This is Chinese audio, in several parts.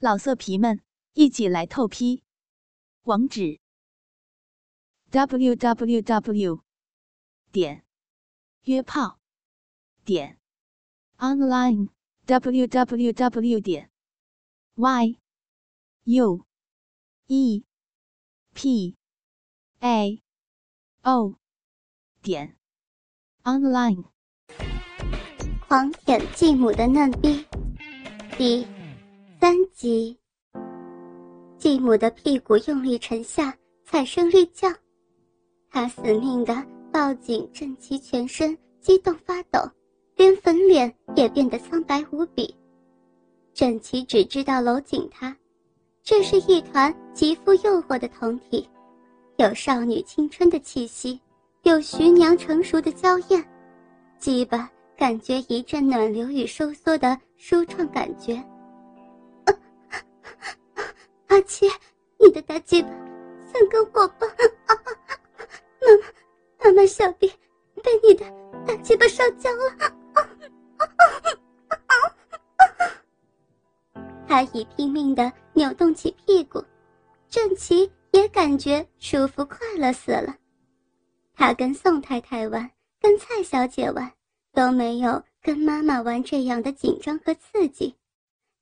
老色皮们，一起来透批！网址：w w w 点约炮点 online w w w 点 y u e p a o 点 online。狂舔继母的嫩逼，第三集。继母的屁股用力沉下，惨声欲叫。她死命的抱紧郑琪，全身激动发抖，连粉脸也变得苍白无比。郑琪只知道搂紧他，这是一团极富诱惑的酮体，有少女青春的气息，有徐娘成熟的娇艳，鸡巴。感觉一阵暖流与收缩的舒畅感觉。阿七，你的大鸡巴像根火棒，妈妈，妈妈小臂被你的大鸡巴烧焦了。他已拼命的扭动起屁股，郑琪也感觉舒服快乐死了。他跟宋太太玩，跟蔡小姐玩。都没有跟妈妈玩这样的紧张和刺激，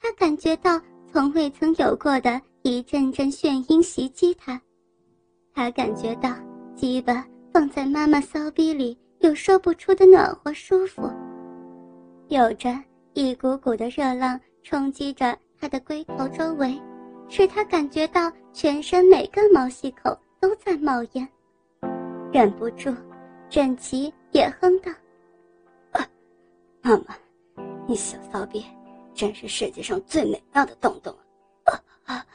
他感觉到从未曾有过的一阵阵眩晕袭击他，他感觉到鸡巴放在妈妈骚逼里有说不出的暖和舒服，有着一股股的热浪冲击着他的龟头周围，使他感觉到全身每个毛细口都在冒烟，忍不住，郑琪也哼道。妈妈，你小骚逼真是世界上最美妙的洞洞啊！啊！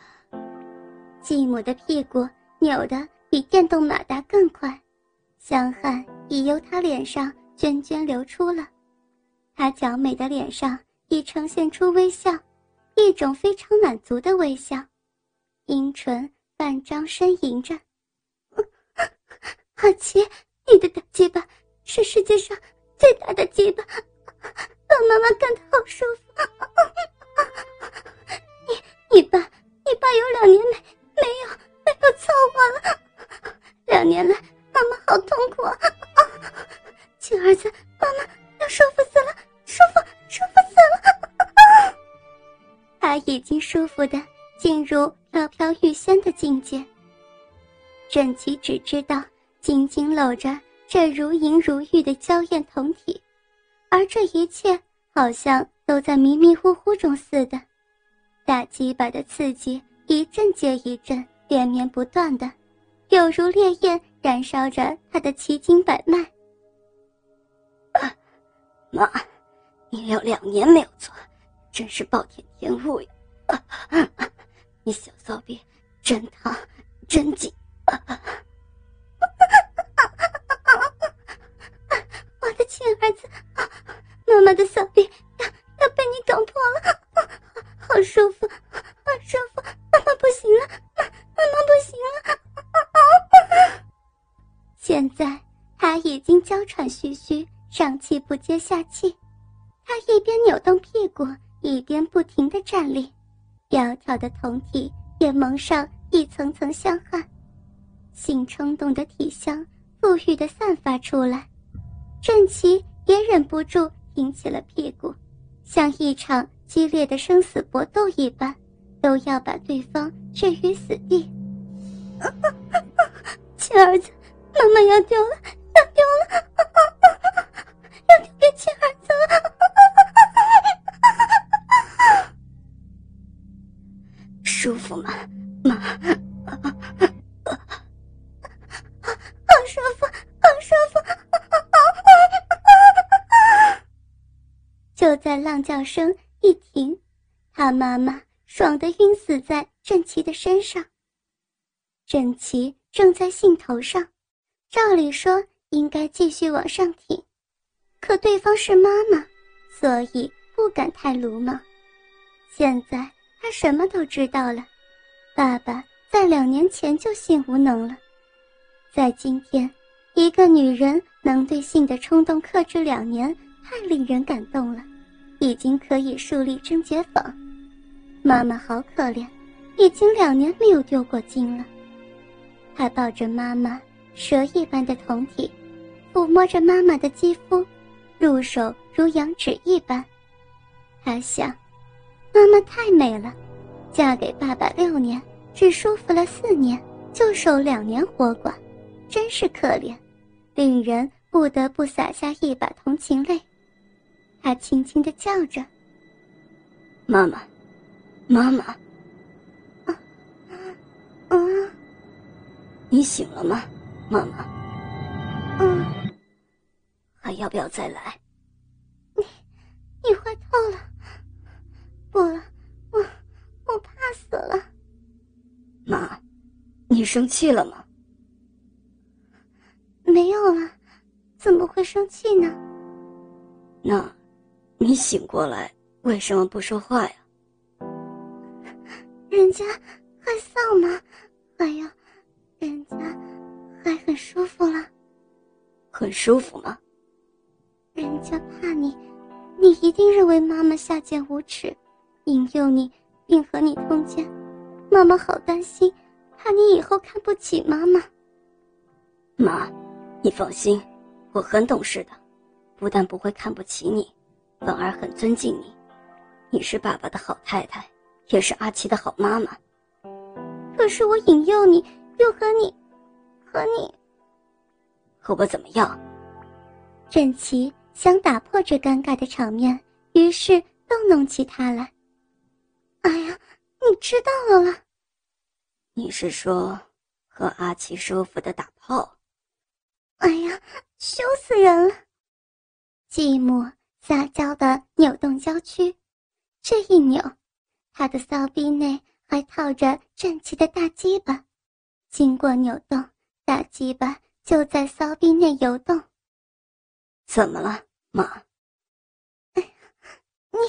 继母的屁股扭得比电动马达更快，香汗已由她脸上涓涓流出了，她娇美的脸上已呈现出微笑，一种非常满足的微笑，阴唇半张呻吟着。阿奇，你的大鸡巴是世界上最大的鸡巴。让妈妈干得好舒服。你你爸你爸有两年没没有没有错我了，两年来妈妈好痛苦啊！亲儿子，妈妈要舒服死了，舒服舒服死了。他已经舒服的进入飘飘欲仙的境界。郑琪只知道紧紧搂着这如银如玉的娇艳酮体。而这一切好像都在迷迷糊糊中似的，大鸡巴的刺激一阵接一阵，连绵不断的，有如烈焰燃烧着他的奇经百脉。妈，你有两年没有做，真是暴殄天物呀！你小骚逼真烫，真紧。我的亲儿子。妈妈的小臂要要被你搞破了，好舒服，好舒服！喘吁吁，上气不接下气。他一边扭动屁股，一边不停的站立，窈窕的酮体也蒙上一层层香汗，性冲动的体香馥郁的散发出来。郑琪也忍不住。挺起了屁股，像一场激烈的生死搏斗一般，都要把对方置于死地。亲儿子，妈妈，要丢了，叫声一停，他妈妈爽的晕死在郑琪的身上。郑琪正在兴头上，照理说应该继续往上挺，可对方是妈妈，所以不敢太鲁莽。现在他什么都知道了，爸爸在两年前就性无能了，在今天，一个女人能对性的冲动克制两年，太令人感动了。已经可以树立贞洁坊，妈妈好可怜，已经两年没有丢过精了。他抱着妈妈蛇一般的酮体，抚摸着妈妈的肌肤，入手如羊脂一般。他想，妈妈太美了，嫁给爸爸六年，只舒服了四年，就守两年活寡，真是可怜，令人不得不洒下一把同情泪。他轻轻的叫着：“妈妈。”妈妈，啊，啊，你醒了吗，妈妈？嗯，还要不要再来？你，你坏透了，不了，我，我怕死了。妈，你生气了吗？没有了，怎么会生气呢？那，你醒过来为什么不说话呀？人家害臊吗？哎呀，人家还很舒服了。很舒服吗？人家怕你，你一定认为妈妈下贱无耻，引诱你并和你通奸。妈妈好担心，怕你以后看不起妈妈。妈，你放心，我很懂事的，不但不会看不起你，反而很尊敬你。你是爸爸的好太太。也是阿奇的好妈妈。可是我引诱你，又和你，和你，和我怎么样？郑琪想打破这尴尬的场面，于是逗弄起他来。哎呀，你知道了？你是说和阿奇舒服的打炮？哎呀，羞死人了！寂寞撒娇的扭动娇躯，这一扭。他的骚逼内还套着正气的大鸡巴，经过扭动，大鸡巴就在骚逼内游动。怎么了，妈？哎呀，你，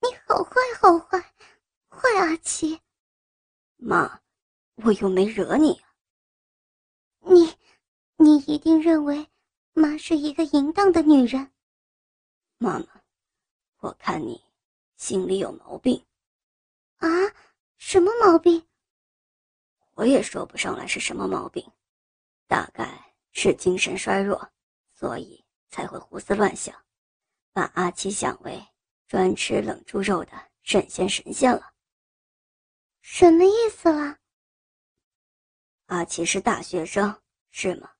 你好坏，好坏，坏阿七！妈，我又没惹你啊。你，你一定认为妈是一个淫荡的女人。妈妈，我看你心里有毛病。啊，什么毛病？我也说不上来是什么毛病，大概是精神衰弱，所以才会胡思乱想，把阿七想为专吃冷猪肉的神仙神仙了。什么意思了？阿七是大学生，是吗？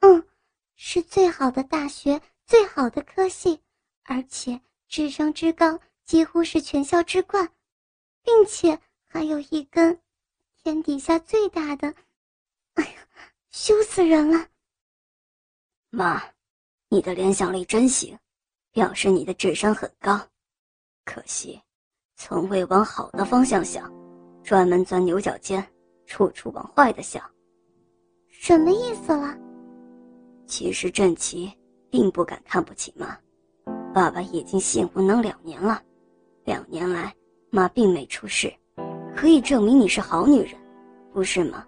嗯，是最好的大学，最好的科系，而且智商之高，几乎是全校之冠。并且还有一根天底下最大的，哎呀，羞死人了！妈，你的联想力真行，表示你的智商很高。可惜，从未往好的方向想，专门钻牛角尖，处处往坏的想。什么意思了？其实郑琪并不敢看不起妈，爸爸已经性无能两年了，两年来。妈并没出事，可以证明你是好女人，不是吗？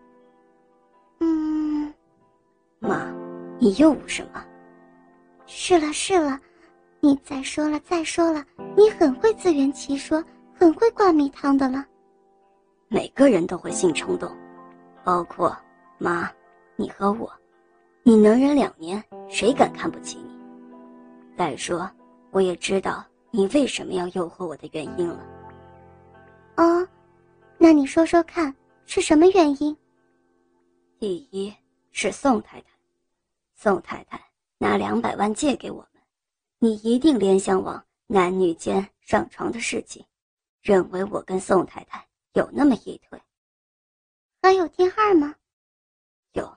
嗯，妈，你又无什么？是了是了，你再说了再说了，你很会自圆其说，很会灌迷汤的了。每个人都会性冲动，包括妈，你和我，你能忍两年，谁敢看不起你？再说，我也知道你为什么要诱惑我的原因了。哦，那你说说看是什么原因？第一是宋太太，宋太太拿两百万借给我们，你一定联想往男女间上床的事情，认为我跟宋太太有那么一腿。还有第二吗？有，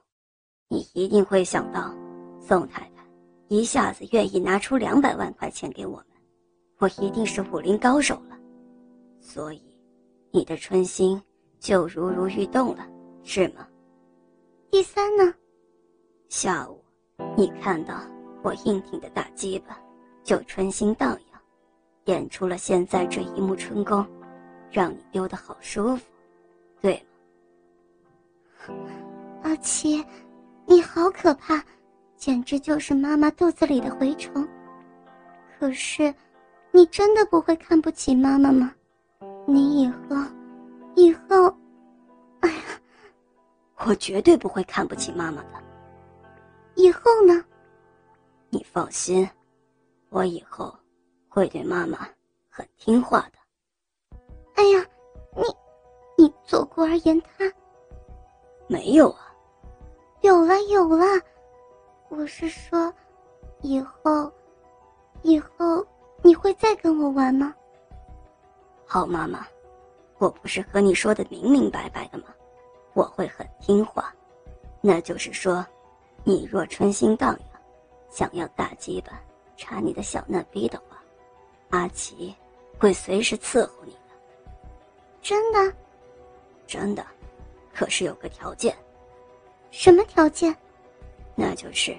你一定会想到，宋太太一下子愿意拿出两百万块钱给我们，我一定是武林高手了，所以。你的春心就如如欲动了，是吗？第三呢？下午，你看到我硬挺的大鸡巴，就春心荡漾，演出了现在这一幕春宫，让你丢的好舒服，对吗？阿七，你好可怕，简直就是妈妈肚子里的蛔虫。可是，你真的不会看不起妈妈吗？你以后，以后，哎呀，我绝对不会看不起妈妈的。以后呢？你放心，我以后会对妈妈很听话的。哎呀，你，你左顾而言他？没有啊。有了有了，我是说，以后，以后你会再跟我玩吗？好妈妈，我不是和你说的明明白白的吗？我会很听话，那就是说，你若春心荡漾，想要大鸡巴插你的小嫩逼的话，阿奇会随时伺候你的。真的？真的，可是有个条件。什么条件？那就是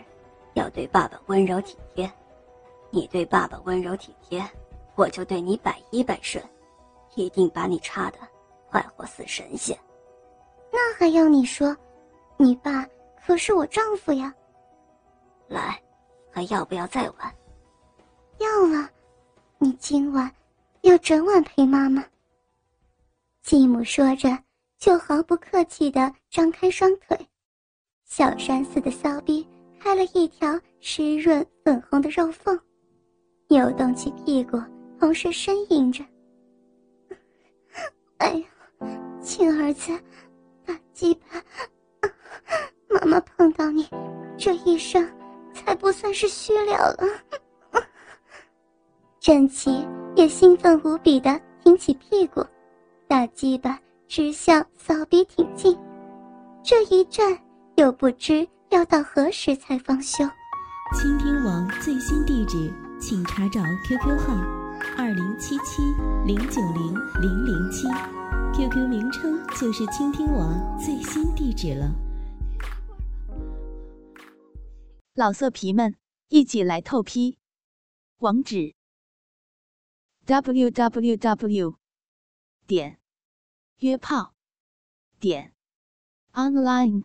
要对爸爸温柔体贴。你对爸爸温柔体贴，我就对你百依百顺。一定把你差的快活似神仙。那还要你说？你爸可是我丈夫呀。来，还要不要再玩？要了。你今晚要整晚陪妈妈。继母说着，就毫不客气的张开双腿，小山似的骚逼开了一条湿润粉红的肉缝，扭动起屁股，同时呻吟着。哎呀，亲儿子，大鸡巴，妈妈碰到你，这一生才不算是虚了了。郑琪也兴奋无比的挺起屁股，大鸡巴直向骚逼挺进。这一战又不知要到何时才方休。倾听网最新地址，请查找 QQ 号。二零七七零九零零零七，QQ 名称就是倾听网最新地址了。老色皮们，一起来透批！网址：w w w 点约炮点 online